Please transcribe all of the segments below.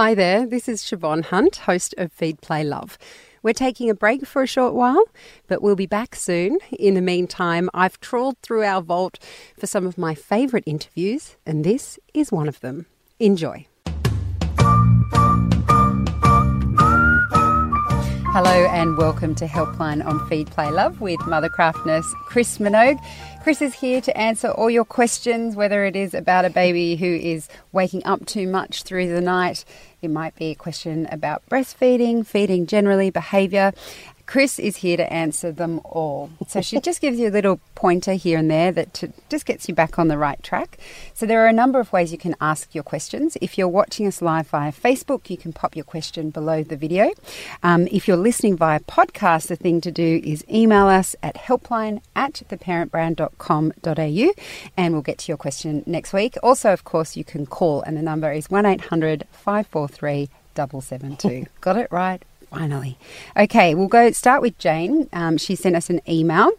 Hi there, this is Siobhan Hunt, host of Feed Play Love. We're taking a break for a short while, but we'll be back soon. In the meantime, I've trawled through our vault for some of my favourite interviews, and this is one of them. Enjoy. Hello and welcome to Helpline on Feed Play Love with Mothercraft nurse Chris Minogue. Chris is here to answer all your questions, whether it is about a baby who is waking up too much through the night, it might be a question about breastfeeding, feeding generally, behaviour, Chris is here to answer them all. So she just gives you a little pointer here and there that to, just gets you back on the right track. So there are a number of ways you can ask your questions. If you're watching us live via Facebook, you can pop your question below the video. Um, if you're listening via podcast, the thing to do is email us at helpline at theparentbrand.com.au and we'll get to your question next week. Also, of course, you can call and the number is 1800 543 772. Got it right? Finally. Okay, we'll go start with Jane. Um, she sent us an email.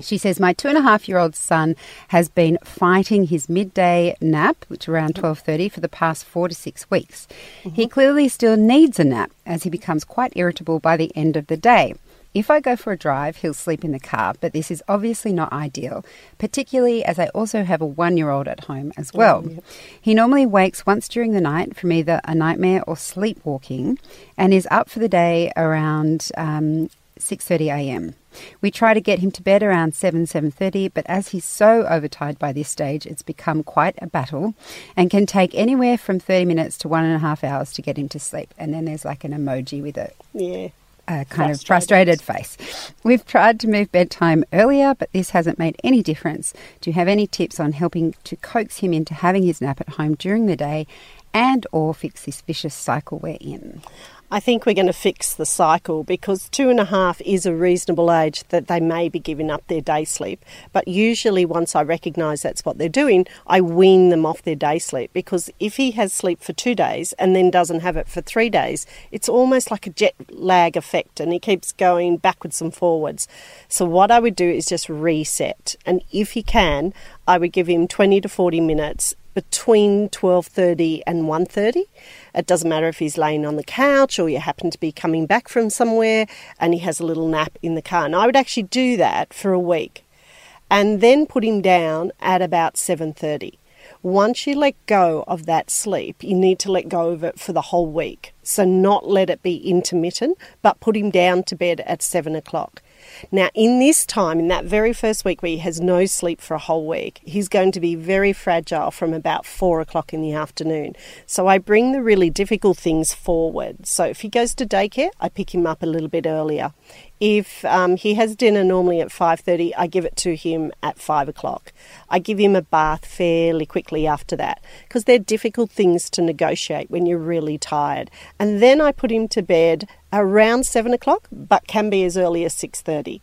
She says, My two and a half year old son has been fighting his midday nap, which around 12.30, for the past four to six weeks. Mm-hmm. He clearly still needs a nap as he becomes quite irritable by the end of the day. If I go for a drive, he'll sleep in the car, but this is obviously not ideal, particularly as I also have a one year old at home as well. Oh, He normally wakes once during the night from either a nightmare or sleepwalking and is up for the day around um, 6.30 a.m. We try to get him to bed around 7, 7.30, but as he's so overtired by this stage, it's become quite a battle and can take anywhere from 30 minutes to one and a half hours to get him to sleep. And then there's like an emoji with it. Yeah a kind frustrated. of frustrated face. We've tried to move bedtime earlier, but this hasn't made any difference. Do you have any tips on helping to coax him into having his nap at home during the day and or fix this vicious cycle we're in? I think we're going to fix the cycle because two and a half is a reasonable age that they may be giving up their day sleep. But usually, once I recognise that's what they're doing, I wean them off their day sleep because if he has sleep for two days and then doesn't have it for three days, it's almost like a jet lag effect and he keeps going backwards and forwards. So, what I would do is just reset. And if he can, I would give him 20 to 40 minutes between 12:30 and 1:30. It doesn't matter if he's laying on the couch or you happen to be coming back from somewhere and he has a little nap in the car. And I would actually do that for a week and then put him down at about 7:30. Once you let go of that sleep, you need to let go of it for the whole week. So, not let it be intermittent, but put him down to bed at seven o'clock. Now, in this time, in that very first week where he has no sleep for a whole week, he's going to be very fragile from about four o'clock in the afternoon. So I bring the really difficult things forward. So if he goes to daycare, I pick him up a little bit earlier. If um, he has dinner normally at 5.30, I give it to him at 5 o'clock. I give him a bath fairly quickly after that because they're difficult things to negotiate when you're really tired. And then I put him to bed around 7 o'clock, but can be as early as 6.30.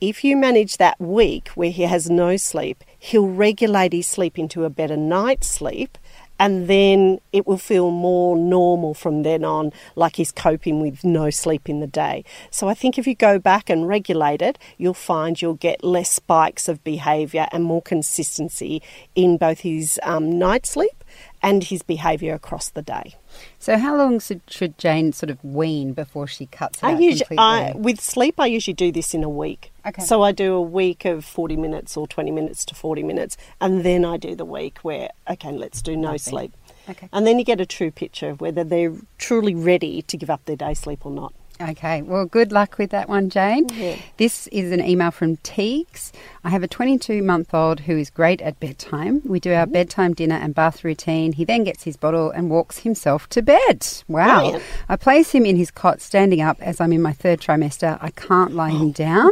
If you manage that week where he has no sleep, he'll regulate his sleep into a better night's sleep and then it will feel more normal from then on, like he's coping with no sleep in the day. So I think if you go back and regulate it, you'll find you'll get less spikes of behaviour and more consistency in both his um, night sleep and his behaviour across the day. So, how long should Jane sort of wean before she cuts it I usually, I, with sleep, I usually do this in a week. Okay. So I do a week of 40 minutes or 20 minutes to 40 minutes, and then I do the week where, okay, let's do no Nothing. sleep. Okay. And then you get a true picture of whether they're truly ready to give up their day sleep or not. Okay, well, good luck with that one, Jane. Yeah. This is an email from Teagues. I have a 22 month old who is great at bedtime. We do our mm-hmm. bedtime dinner and bath routine. He then gets his bottle and walks himself to bed. Wow. Brilliant. I place him in his cot standing up as I'm in my third trimester. I can't lie him down.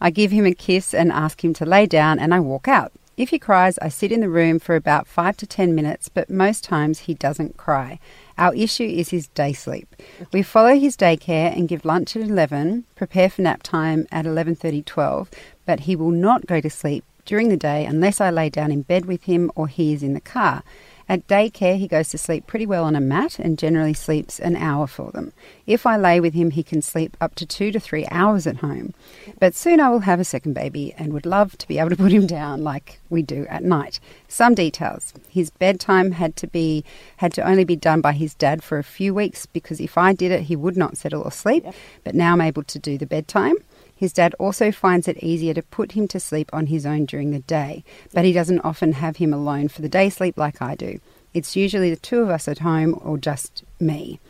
I give him a kiss and ask him to lay down, and I walk out. If he cries, I sit in the room for about five to ten minutes, but most times he doesn't cry. Our issue is his day sleep. We follow his daycare and give lunch at 11, prepare for nap time at 11:30 12, but he will not go to sleep during the day unless I lay down in bed with him or he is in the car. At daycare, he goes to sleep pretty well on a mat and generally sleeps an hour for them. If I lay with him, he can sleep up to two to three hours at home. But soon I will have a second baby and would love to be able to put him down like we do at night. Some details. His bedtime had to be had to only be done by his dad for a few weeks because if I did it, he would not settle or sleep. But now I'm able to do the bedtime. His dad also finds it easier to put him to sleep on his own during the day, but he doesn't often have him alone for the day sleep like I do. It's usually the two of us at home or just me.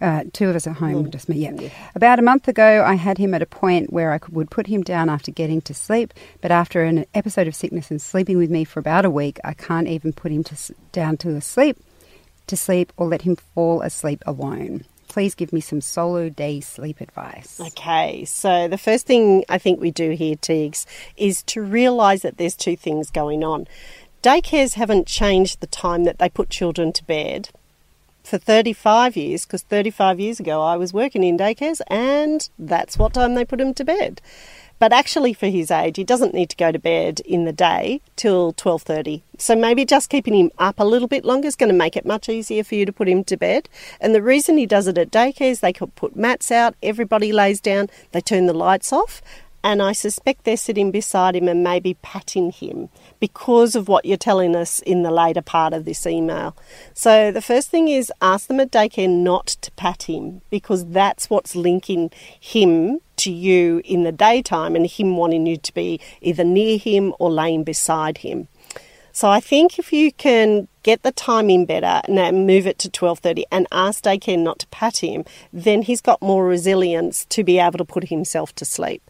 Uh, two of us at home, mm. just me, yeah. yeah. About a month ago, I had him at a point where I could, would put him down after getting to sleep, but after an episode of sickness and sleeping with me for about a week, I can't even put him to, down to sleep, to sleep or let him fall asleep alone please give me some solo day sleep advice. Okay, so the first thing I think we do here, Teagues, is to realise that there's two things going on. Daycares haven't changed the time that they put children to bed for 35 years, because 35 years ago I was working in daycares and that's what time they put them to bed. But actually, for his age, he doesn't need to go to bed in the day till 12:30. So maybe just keeping him up a little bit longer is going to make it much easier for you to put him to bed. And the reason he does it at daycare is they could put mats out, everybody lays down, they turn the lights off, and I suspect they're sitting beside him and maybe patting him because of what you're telling us in the later part of this email. So the first thing is ask them at daycare not to pat him because that's what's linking him to you in the daytime and him wanting you to be either near him or laying beside him. So I think if you can get the timing better and uh, move it to 12:30 and ask daycare not to pat him, then he's got more resilience to be able to put himself to sleep.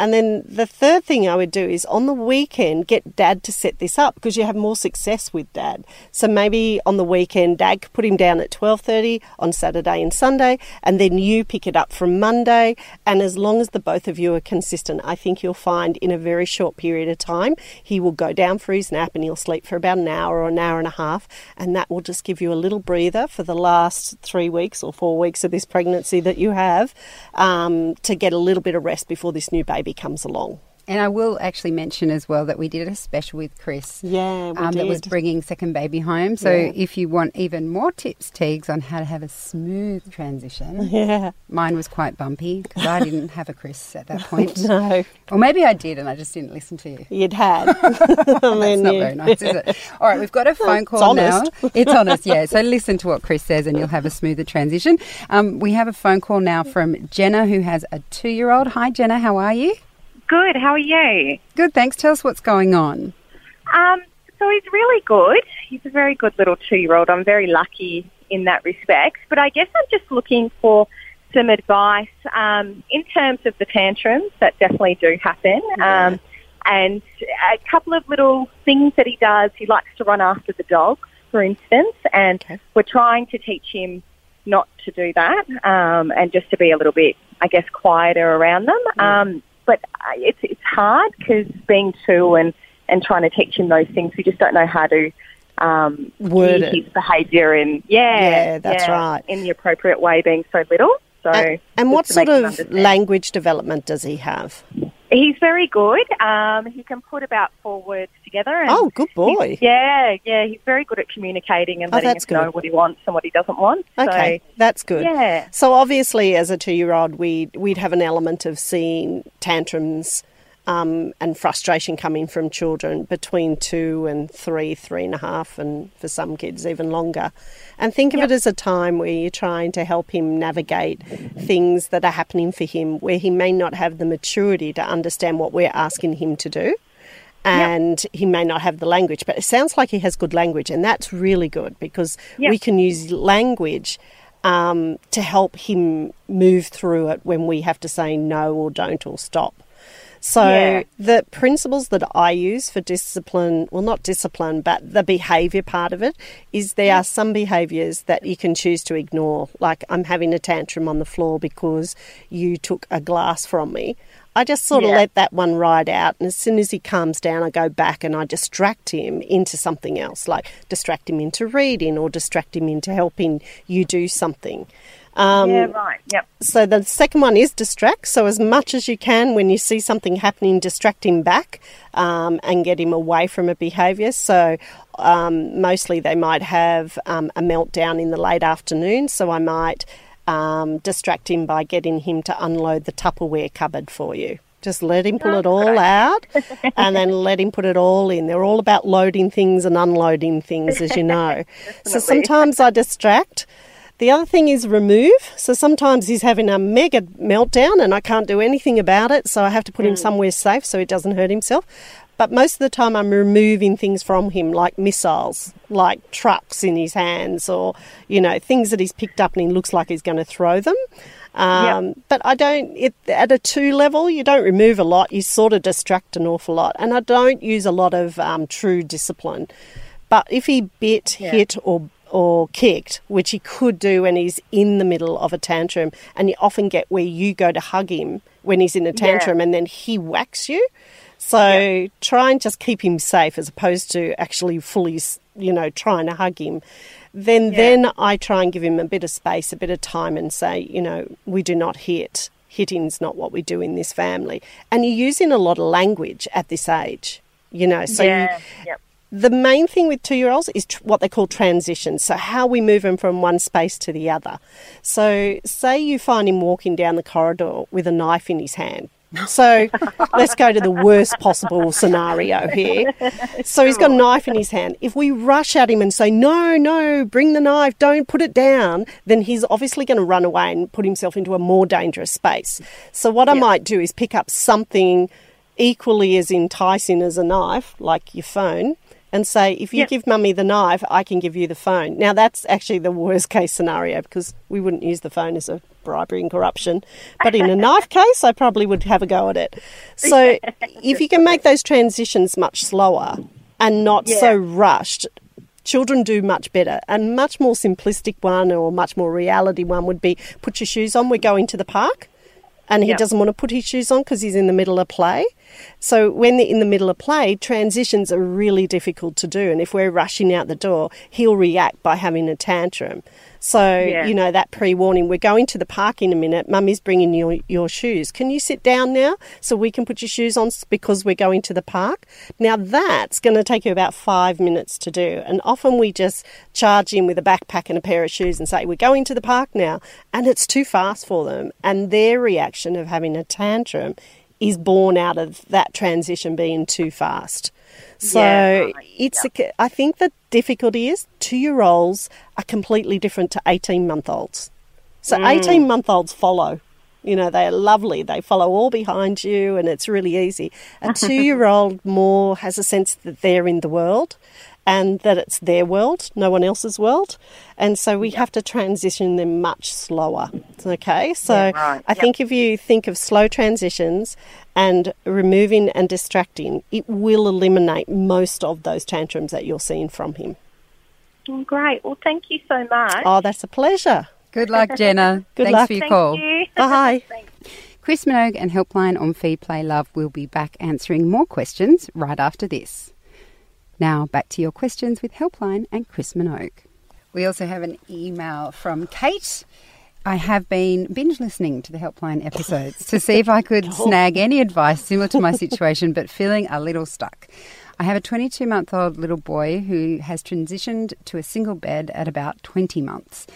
And then the third thing I would do is on the weekend get dad to set this up because you have more success with dad. So maybe on the weekend dad could put him down at 12:30 on Saturday and Sunday and then you pick it up from Monday and as long as the both of you are consistent, I think you'll find in a very short period of time he will go down for his nap and he'll sleep for about an hour or an hour and a half and that will just give you a little breather for the last 3 weeks or 4 weeks of this pregnancy that you have um, to get a little bit of rest before this new baby comes along. And I will actually mention as well that we did a special with Chris. Yeah, um, that was bringing second baby home. So yeah. if you want even more tips, Teagues, on how to have a smooth transition, yeah, mine was quite bumpy because I didn't have a Chris at that point. no, or maybe I did and I just didn't listen to you. You'd had. That's not very nice, is it? All right, we've got a phone call now. It's honest, yeah. So listen to what Chris says and you'll have a smoother transition. Um, we have a phone call now from Jenna who has a two-year-old. Hi, Jenna. How are you? Good. How are you? Good, thanks. Tell us what's going on. Um, so he's really good. He's a very good little two-year-old. I'm very lucky in that respect. But I guess I'm just looking for some advice um, in terms of the tantrums that definitely do happen. Yeah. Um, and a couple of little things that he does. He likes to run after the dogs, for instance, and okay. we're trying to teach him not to do that um, and just to be a little bit, I guess, quieter around them. Yeah. Um, but uh, it's it's hard because being two and and trying to teach him those things, we just don't know how to um, word his behaviour in yeah, yeah, that's yeah, right, in the appropriate way, being so little. So, and, and what sort of language development does he have? He's very good. Um, he can put about four words together. And oh, good boy. Yeah, yeah. He's very good at communicating and oh, letting us good. know what he wants and what he doesn't want. Okay, so, that's good. Yeah. So obviously, as a two-year-old, we'd we'd have an element of seeing tantrums um, and frustration coming from children between two and three, three and a half, and for some kids even longer. And think of yep. it as a time where you're trying to help him navigate things that are happening for him where he may not have the maturity to understand what we're asking him to do. And yep. he may not have the language, but it sounds like he has good language, and that's really good because yep. we can use language um, to help him move through it when we have to say no or don't or stop. So yeah. the principles that I use for discipline, well, not discipline, but the behaviour part of it, is there are some behaviours that you can choose to ignore. Like I'm having a tantrum on the floor because you took a glass from me. I just sort of let that one ride out, and as soon as he calms down, I go back and I distract him into something else, like distract him into reading or distract him into helping you do something. Um, yeah, right. Yep. So the second one is distract. So as much as you can, when you see something happening, distract him back um, and get him away from a behaviour. So um, mostly they might have um, a meltdown in the late afternoon. So I might um, distract him by getting him to unload the Tupperware cupboard for you. Just let him pull it all out and then let him put it all in. They're all about loading things and unloading things, as you know. so sometimes I distract. The other thing is remove. So sometimes he's having a mega meltdown and I can't do anything about it. So I have to put him somewhere safe so he doesn't hurt himself. But most of the time, I'm removing things from him, like missiles, like trucks in his hands, or you know things that he's picked up and he looks like he's going to throw them. Um, Yep. But I don't. It, at a two level, you don't remove a lot. You sort of distract an awful lot, and I don't use a lot of um, true discipline. But if he bit, Yeah. hit, or or kicked, which he could do when he's in the middle of a tantrum, and you often get where you go to hug him when he's in a tantrum, and then he whacks you. So try and just keep him safe as opposed to actually fully, you know, trying to hug him. Then, Yeah. then I try and give him a bit of space, a bit of time, and say, you know, we do not hit. Hitting's not what we do in this family. And you're using a lot of language at this age, you know. So you. Yep. The main thing with two year olds is tr- what they call transitions. So, how we move them from one space to the other. So, say you find him walking down the corridor with a knife in his hand. So, let's go to the worst possible scenario here. So, he's got a knife in his hand. If we rush at him and say, No, no, bring the knife, don't put it down, then he's obviously going to run away and put himself into a more dangerous space. So, what I might do is pick up something equally as enticing as a knife, like your phone, and say, if you Yep. give mummy the knife, I can give you the phone. Now, that's actually the worst case scenario because we wouldn't use the phone as a bribery and corruption. But in a knife case, I probably would have a go at it. So, if you can make those transitions much slower and not so rushed, children do much better. A much more simplistic one or much more reality one would be put your shoes on, we're going to the park and he Yep. doesn't want to put his shoes on because he's in the middle of play. So when they're in the middle of play, transitions are really difficult to do. And if we're rushing out the door, he'll react by having a tantrum. So, Yeah. you know, that pre warning, we're going to the park in a minute. Mummy's bringing your, your shoes. Can you sit down now so we can put your shoes on because we're going to the park? Now, that's going to take you about five minutes to do. And often we just charge in with a backpack and a pair of shoes and say, We're going to the park now. And it's too fast for them. And their reaction of having a tantrum is born out of that transition being too fast. So Yeah, right, it's a, I think the difficulty is two year olds are completely different to 18 month olds. So mm. 18 month olds follow. You know, they're lovely. They follow all behind you and it's really easy. A two year old more has a sense that they're in the world and that it's their world, no one else's world. And so we have to transition them much slower. Okay, so Yeah, right. I Yep. think if you think of slow transitions and removing and distracting, it will eliminate most of those tantrums that you're seeing from him. Great. Well, thank you so much. Oh, that's a pleasure. Good luck, Jenna. Good Thanks luck. for your Thank call. you. Bye. Chris Minogue and Helpline on Feed Play Love will be back answering more questions right after this. Now, back to your questions with Helpline and Chris Minogue. We also have an email from Kate. I have been binge listening to the Helpline episodes to see if I could snag any advice similar to my situation, but feeling a little stuck. I have a 22 month old little boy who has transitioned to a single bed at about 20 months.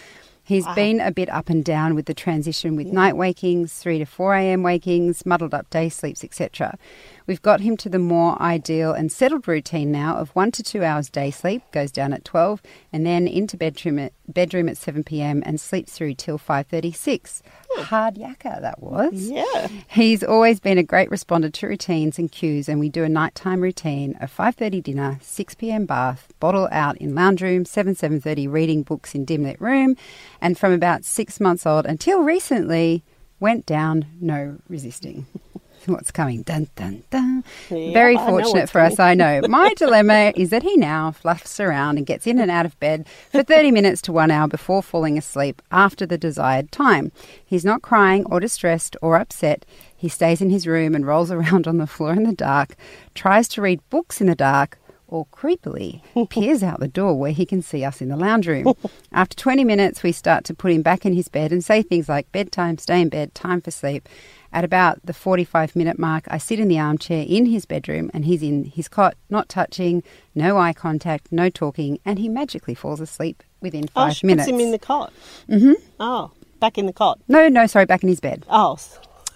He's been a bit up and down with the transition with night wakings, 3 to 4 a.m. wakings, muddled up day sleeps, etc. We've got him to the more ideal and settled routine now of 1 to 2 hours day sleep, goes down at 12, and then into bedroom at, bedroom at 7 p.m. and sleeps through till 5.36. Hmm. Hard yakka that was. Yeah. He's always been a great responder to routines and cues, and we do a nighttime routine of 5.30 dinner, 6 p.m. bath, bottle out in lounge room, 7, 7.30 reading books in dim lit room, and from about six months old until recently, went down, no resisting. What's coming? Dun, dun, dun. Very fortunate for us, I know. My dilemma is that he now fluffs around and gets in and out of bed for 30 minutes to one hour before falling asleep after the desired time. He's not crying or distressed or upset. He stays in his room and rolls around on the floor in the dark, tries to read books in the dark, or creepily peers out the door where he can see us in the lounge room. After 20 minutes, we start to put him back in his bed and say things like bedtime, stay in bed, time for sleep. At about the 45 minute mark, I sit in the armchair in his bedroom and he's in his cot, not touching, no eye contact, no talking, and he magically falls asleep within Oh, five she minutes. puts him in the cot. Mm-hmm. Oh, back in the cot. no, no, sorry, back in his bed. Oh,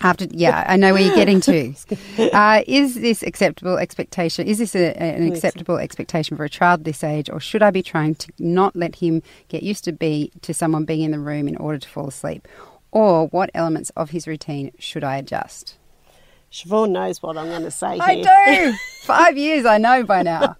After, yeah, I know where you're getting to. Uh, is this acceptable expectation? Is this a, an acceptable expectation for a child this age, or should I be trying to not let him get used to be to someone being in the room in order to fall asleep? Or what elements of his routine should I adjust? Siobhan knows what I'm going to say here. I do. Five years, I know by now.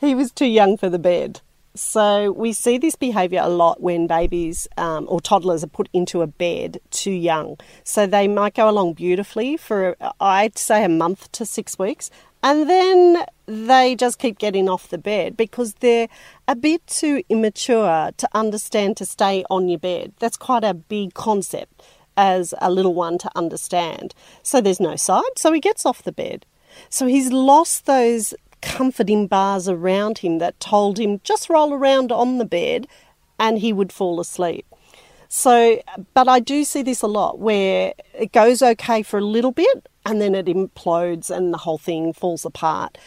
He was too young for the bed. So we see this behaviour a lot when babies um, or toddlers are put into a bed too young. So they might go along beautifully for, I'd say, a month to six weeks. And then they just keep getting off the bed because they're a bit too immature to understand to stay on your bed. That's quite a big concept as a little one to understand. So there's no side, so he gets off the bed. So he's lost those comforting bars around him that told him just roll around on the bed and he would fall asleep. So, but I do see this a lot where it goes okay for a little bit and then it implodes and the whole thing falls apart.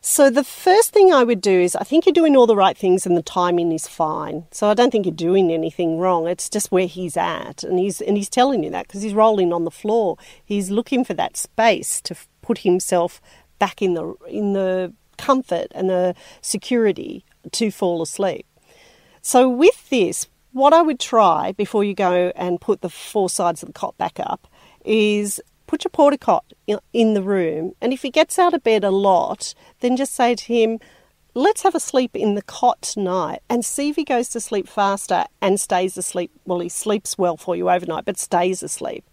So, the first thing I would do is I think you're doing all the right things and the timing is fine. So, I don't think you're doing anything wrong. It's just where he's at. And he's, and he's telling you that because he's rolling on the floor. He's looking for that space to put himself back in the, in the comfort and the security to fall asleep. So, with this, what I would try before you go and put the four sides of the cot back up is put your porta cot in- in the room. And if he gets out of bed a lot, then just say to him, Let's have a sleep in the cot tonight and see if he goes to sleep faster and stays asleep. Well, he sleeps well for you overnight, but stays asleep.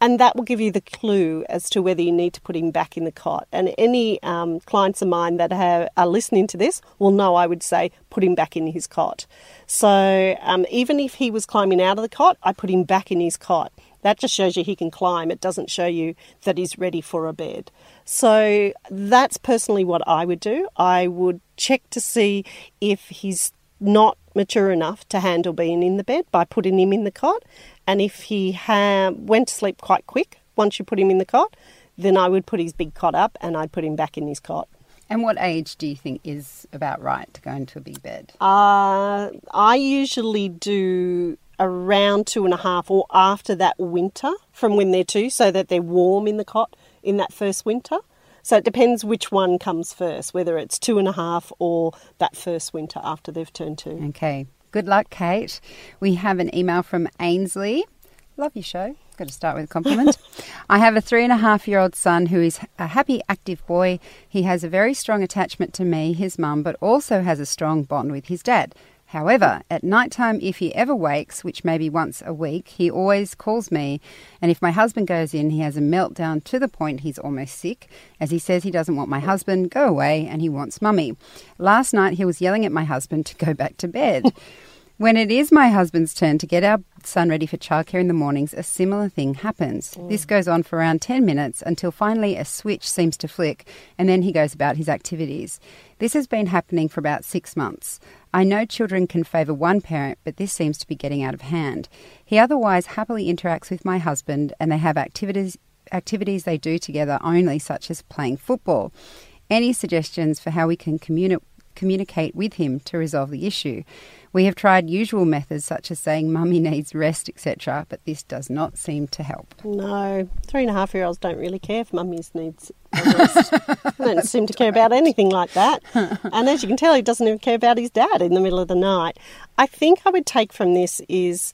And that will give you the clue as to whether you need to put him back in the cot. And any um, clients of mine that have, are listening to this will know I would say put him back in his cot. So um, even if he was climbing out of the cot, I put him back in his cot. That just shows you he can climb. It doesn't show you that he's ready for a bed. So that's personally what I would do. I would check to see if he's not mature enough to handle being in the bed by putting him in the cot. And if he ha- went to sleep quite quick once you put him in the cot, then I would put his big cot up and I'd put him back in his cot. And what age do you think is about right to go into a big bed? Uh, I usually do around two and a half or after that winter from when they're two so that they're warm in the cot in that first winter. So it depends which one comes first, whether it's two and a half or that first winter after they've turned two. Okay. Good luck, Kate. We have an email from Ainsley. Love your show. Got to start with a compliment. I have a three and a half year old son who is a happy, active boy. He has a very strong attachment to me, his mum, but also has a strong bond with his dad. However, at night time, if he ever wakes, which may be once a week, he always calls me. And if my husband goes in, he has a meltdown to the point he's almost sick, as he says he doesn't want my husband, go away, and he wants mummy. Last night, he was yelling at my husband to go back to bed. When it is my husband's turn to get our son ready for childcare in the mornings, a similar thing happens. Mm. This goes on for around 10 minutes until finally a switch seems to flick and then he goes about his activities. This has been happening for about six months. I know children can favour one parent, but this seems to be getting out of hand. He otherwise happily interacts with my husband and they have activities activities they do together only such as playing football. Any suggestions for how we can communi- communicate with him to resolve the issue? We have tried usual methods such as saying mummy needs rest, etc., but this does not seem to help. No, three and a half year olds don't really care if mummies needs rest. they don't seem to care about anything like that. And as you can tell, he doesn't even care about his dad in the middle of the night. I think I would take from this is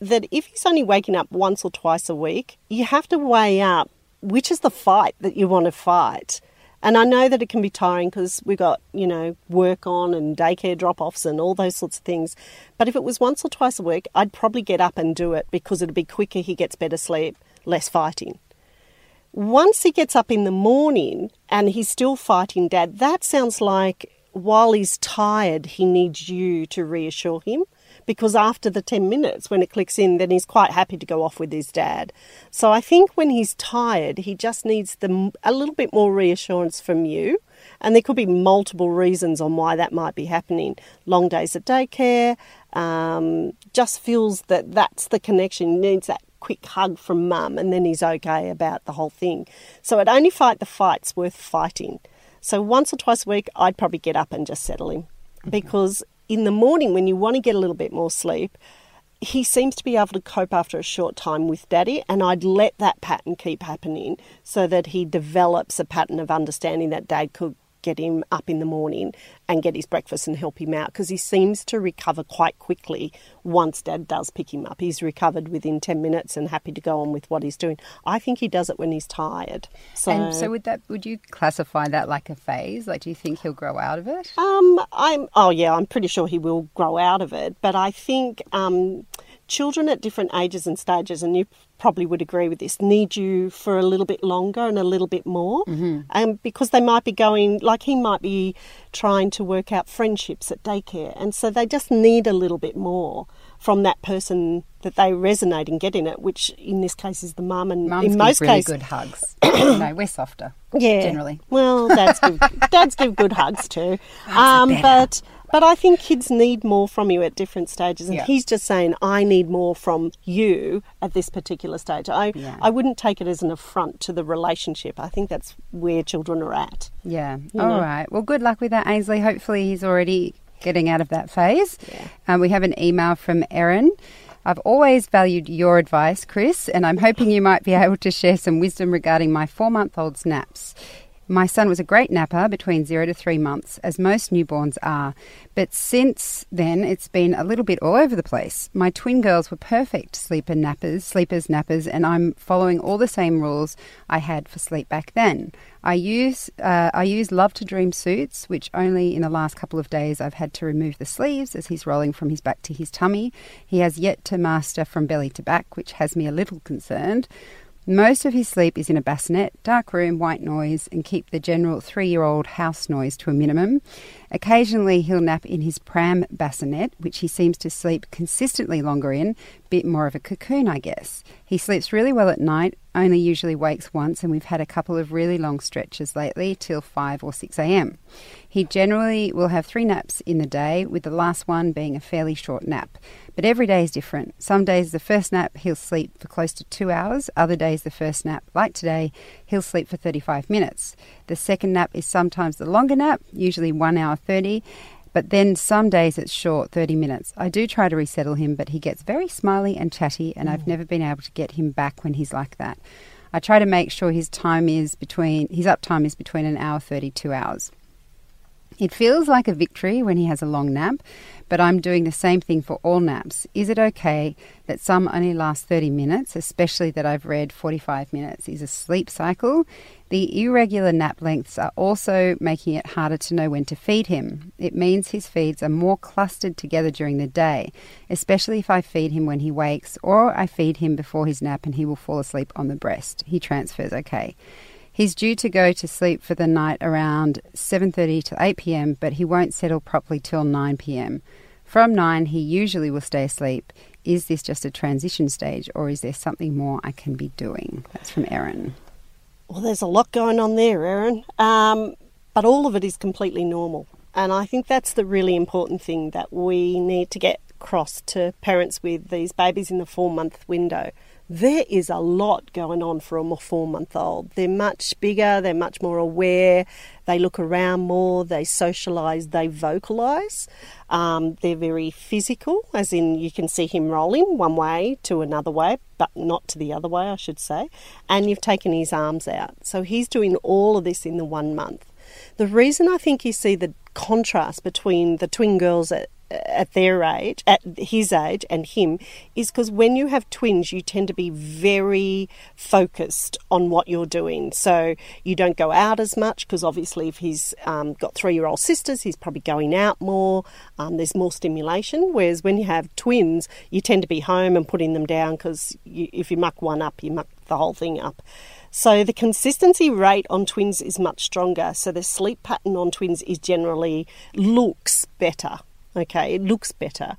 that if he's only waking up once or twice a week, you have to weigh up which is the fight that you want to fight. And I know that it can be tiring because we got, you know, work on and daycare drop offs and all those sorts of things. But if it was once or twice a week, I'd probably get up and do it because it'd be quicker, he gets better sleep, less fighting. Once he gets up in the morning and he's still fighting dad, that sounds like while he's tired, he needs you to reassure him because after the 10 minutes, when it clicks in, then he's quite happy to go off with his dad. So I think when he's tired, he just needs the, a little bit more reassurance from you. And there could be multiple reasons on why that might be happening. Long days at daycare, um, just feels that that's the connection. He needs that quick hug from mum, and then he's okay about the whole thing. So I'd only fight the fights worth fighting. So once or twice a week, I'd probably get up and just settle him. Because in the morning, when you want to get a little bit more sleep, he seems to be able to cope after a short time with daddy, and I'd let that pattern keep happening so that he develops a pattern of understanding that dad could get him up in the morning and get his breakfast and help him out because he seems to recover quite quickly once dad does pick him up. He's recovered within 10 minutes and happy to go on with what he's doing. I think he does it when he's tired. So, and so would that would you classify that like a phase? Like do you think he'll grow out of it? Um I'm oh yeah, I'm pretty sure he will grow out of it, but I think um children at different ages and stages, and you probably would agree with this, need you for a little bit longer and a little bit more. Mm-hmm. Um, because they might be going, like he might be trying to work out friendships at daycare. And so they just need a little bit more from that person that they resonate and get in it, which in this case is the mum. And Mums in most really cases, good hugs. no, we're softer. Yeah, generally. Well, dads give dads give good hugs too. Um, but but I think kids need more from you at different stages, and Yeah. he's just saying, "I need more from you at this particular stage." I Yeah. I wouldn't take it as an affront to the relationship. I think that's where children are at. Yeah. You All know. right. Well, good luck with that, Ainsley. Hopefully, he's already getting out of that phase. Yeah. Um, we have an email from Erin. I've always valued your advice, Chris, and I'm hoping you might be able to share some wisdom regarding my four month old's naps. My son was a great napper between zero to three months, as most newborns are. But since then, it's been a little bit all over the place. My twin girls were perfect sleeper nappers, sleepers nappers, and I'm following all the same rules I had for sleep back then. I use uh, I use Love to Dream suits, which only in the last couple of days I've had to remove the sleeves as he's rolling from his back to his tummy. He has yet to master from belly to back, which has me a little concerned. Most of his sleep is in a bassinet, dark room, white noise, and keep the general three year old house noise to a minimum. Occasionally, he'll nap in his pram bassinet, which he seems to sleep consistently longer in, bit more of a cocoon, I guess. He sleeps really well at night, only usually wakes once, and we've had a couple of really long stretches lately till 5 or 6 a.m. He generally will have three naps in the day, with the last one being a fairly short nap. But every day is different. Some days the first nap he'll sleep for close to two hours, other days the first nap, like today, he'll sleep for 35 minutes. The second nap is sometimes the longer nap, usually 1 hour 30, but then some days it's short, 30 minutes. I do try to resettle him, but he gets very smiley and chatty, and I've mm. never been able to get him back when he's like that. I try to make sure his time is between his uptime is between an hour 32 hours. It feels like a victory when he has a long nap, but I'm doing the same thing for all naps. Is it okay that some only last 30 minutes, especially that I've read 45 minutes is a sleep cycle? The irregular nap lengths are also making it harder to know when to feed him. It means his feeds are more clustered together during the day, especially if I feed him when he wakes or I feed him before his nap and he will fall asleep on the breast. He transfers okay. He's due to go to sleep for the night around 7:30 to 8 p.m., but he won't settle properly till 9 p.m. From 9, he usually will stay asleep. Is this just a transition stage or is there something more I can be doing? That's from Erin. Well, there's a lot going on there, Erin. Um, but all of it is completely normal. And I think that's the really important thing that we need to get across to parents with these babies in the four month window. There is a lot going on for a four month old. They're much bigger, they're much more aware, they look around more, they socialise, they vocalise. Um, they're very physical, as in you can see him rolling one way to another way, but not to the other way, I should say. And you've taken his arms out. So he's doing all of this in the one month. The reason I think you see the contrast between the twin girls at at their age, at his age, and him, is because when you have twins, you tend to be very focused on what you're doing. So you don't go out as much because obviously, if he's um, got three year old sisters, he's probably going out more. Um, there's more stimulation. Whereas when you have twins, you tend to be home and putting them down because if you muck one up, you muck the whole thing up. So the consistency rate on twins is much stronger. So the sleep pattern on twins is generally looks better. Okay, it looks better.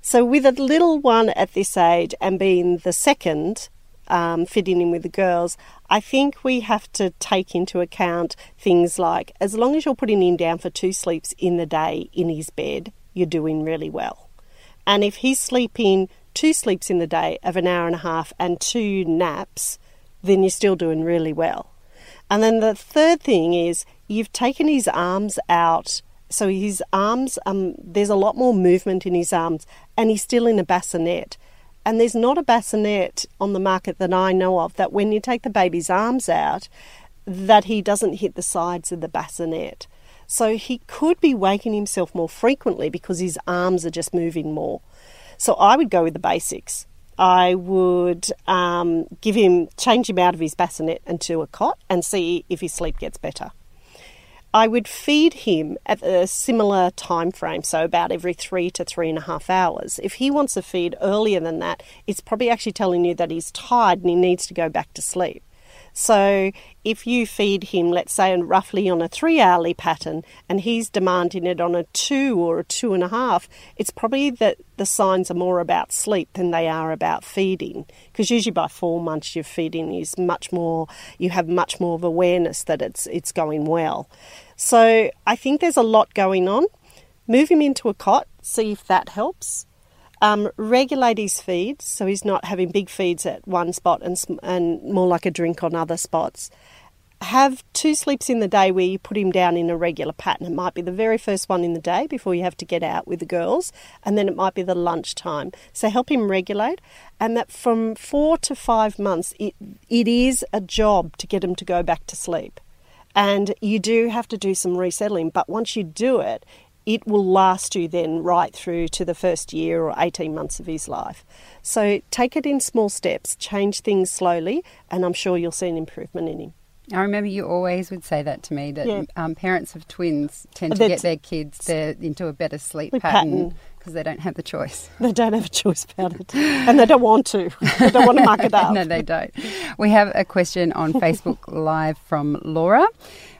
So, with a little one at this age and being the second, um, fitting in with the girls, I think we have to take into account things like as long as you're putting him down for two sleeps in the day in his bed, you're doing really well. And if he's sleeping two sleeps in the day of an hour and a half and two naps, then you're still doing really well. And then the third thing is you've taken his arms out. So his arms, um, there's a lot more movement in his arms, and he's still in a bassinet. And there's not a bassinet on the market that I know of that when you take the baby's arms out, that he doesn't hit the sides of the bassinet. So he could be waking himself more frequently because his arms are just moving more. So I would go with the basics. I would um, give him, change him out of his bassinet into a cot and see if his sleep gets better. I would feed him at a similar time frame, so about every three to three and a half hours. If he wants a feed earlier than that, it's probably actually telling you that he's tired and he needs to go back to sleep. So if you feed him, let's say, roughly on a three hourly pattern, and he's demanding it on a two or a two and a half, it's probably that the signs are more about sleep than they are about feeding. Because usually by four months, your feeding is much more, you have much more of awareness that it's it's going well. So I think there's a lot going on. Move him into a cot, see if that helps. Um, regulate his feeds so he's not having big feeds at one spot and, and more like a drink on other spots. Have two sleeps in the day where you put him down in a regular pattern. It might be the very first one in the day before you have to get out with the girls, and then it might be the lunchtime. So help him regulate, and that from four to five months, it, it is a job to get him to go back to sleep. And you do have to do some resettling, but once you do it, it will last you then right through to the first year or 18 months of his life. So take it in small steps, change things slowly, and I'm sure you'll see an improvement in him. I remember you always would say that to me that yeah. um, parents of twins tend to That's, get their kids into a better sleep, sleep pattern because they don't have the choice. They don't have a choice about it, and they don't want to. They don't want to muck it up. no, they don't. We have a question on Facebook Live from Laura.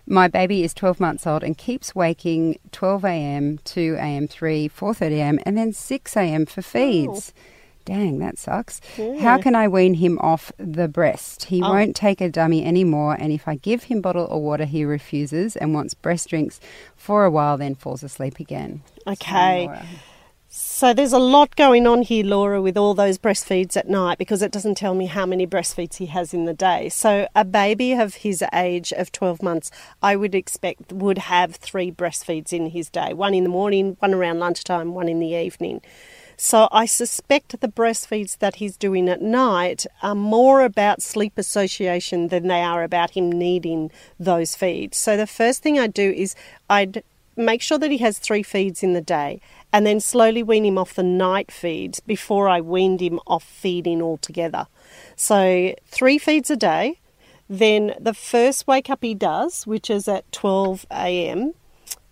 My baby is 12 months old and keeps waking 12 a.m., 2 a.m., 3, 4:30 a.m., and then 6 a.m. for feeds. Oh. Dang, that sucks. Yeah. How can I wean him off the breast? He oh. won't take a dummy anymore, and if I give him bottle or water, he refuses and wants breast drinks for a while, then falls asleep again. Okay. So there's a lot going on here, Laura, with all those breastfeeds at night because it doesn't tell me how many breastfeeds he has in the day. So a baby of his age of 12 months, I would expect would have three breastfeeds in his day one in the morning, one around lunchtime, one in the evening. So I suspect the breastfeeds that he's doing at night are more about sleep association than they are about him needing those feeds. So the first thing I do is I'd make sure that he has three feeds in the day and then slowly wean him off the night feeds before I weaned him off feeding altogether. So, three feeds a day. Then, the first wake up he does, which is at 12 a.m.,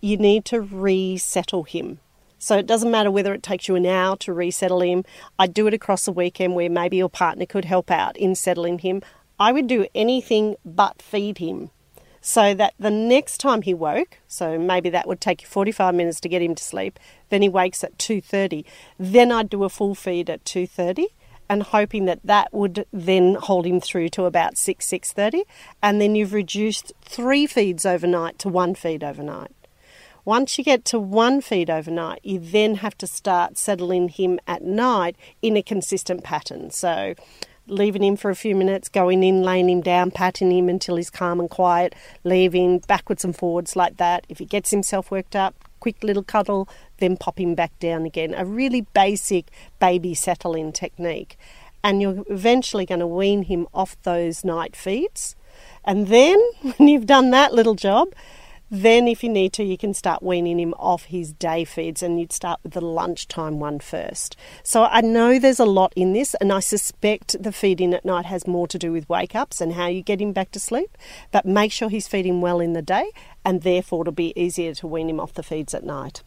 you need to resettle him. So, it doesn't matter whether it takes you an hour to resettle him. I'd do it across the weekend where maybe your partner could help out in settling him. I would do anything but feed him so that the next time he woke, so maybe that would take you 45 minutes to get him to sleep, then he wakes at 2:30. Then I'd do a full feed at 2:30 and hoping that that would then hold him through to about 6 6:30 and then you've reduced 3 feeds overnight to 1 feed overnight. Once you get to one feed overnight, you then have to start settling him at night in a consistent pattern. So leaving him for a few minutes, going in, laying him down, patting him until he's calm and quiet, leaving backwards and forwards like that. If he gets himself worked up, quick little cuddle, then pop him back down again. A really basic baby settling technique. And you're eventually going to wean him off those night feeds. And then, when you've done that little job, then, if you need to, you can start weaning him off his day feeds and you'd start with the lunchtime one first. So, I know there's a lot in this, and I suspect the feeding at night has more to do with wake ups and how you get him back to sleep. But make sure he's feeding well in the day, and therefore it'll be easier to wean him off the feeds at night.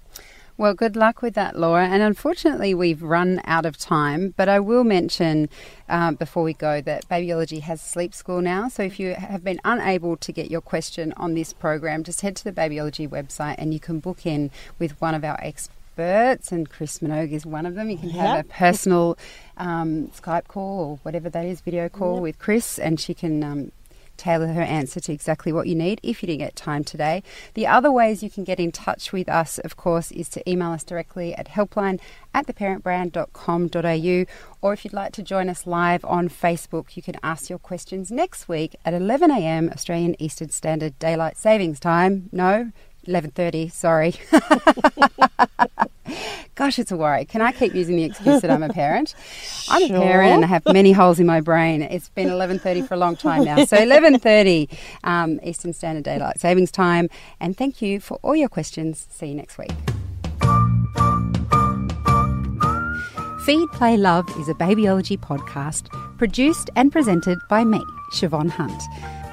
Well, good luck with that, Laura. And unfortunately, we've run out of time. But I will mention uh, before we go that Babyology has sleep school now. So if you have been unable to get your question on this program, just head to the Babyology website and you can book in with one of our experts experts, and Chris Minogue is one of them. You can have Yep. a personal um, Skype call or whatever that is, video call with Chris, and she can um, tailor her answer to exactly what you need if you didn't get time today. The other ways you can get in touch with us, of course, is to email us directly at helpline at theparentbrand.com.au or if you'd like to join us live on Facebook, you can ask your questions next week at 11am Australian Eastern Standard Daylight Savings Time. No, 11.30, sorry. Gosh, it's a worry. Can I keep using the excuse that I'm a parent? I'm a parent and I have many holes in my brain. It's been 11:30 for a long time now. So 11:30 um, Eastern Standard Daylight Savings Time. And thank you for all your questions. See you next week. Feed, Play, Love is a babyology podcast produced and presented by me, Siobhan Hunt.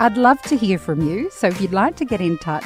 I'd love to hear from you, so if you'd like to get in touch,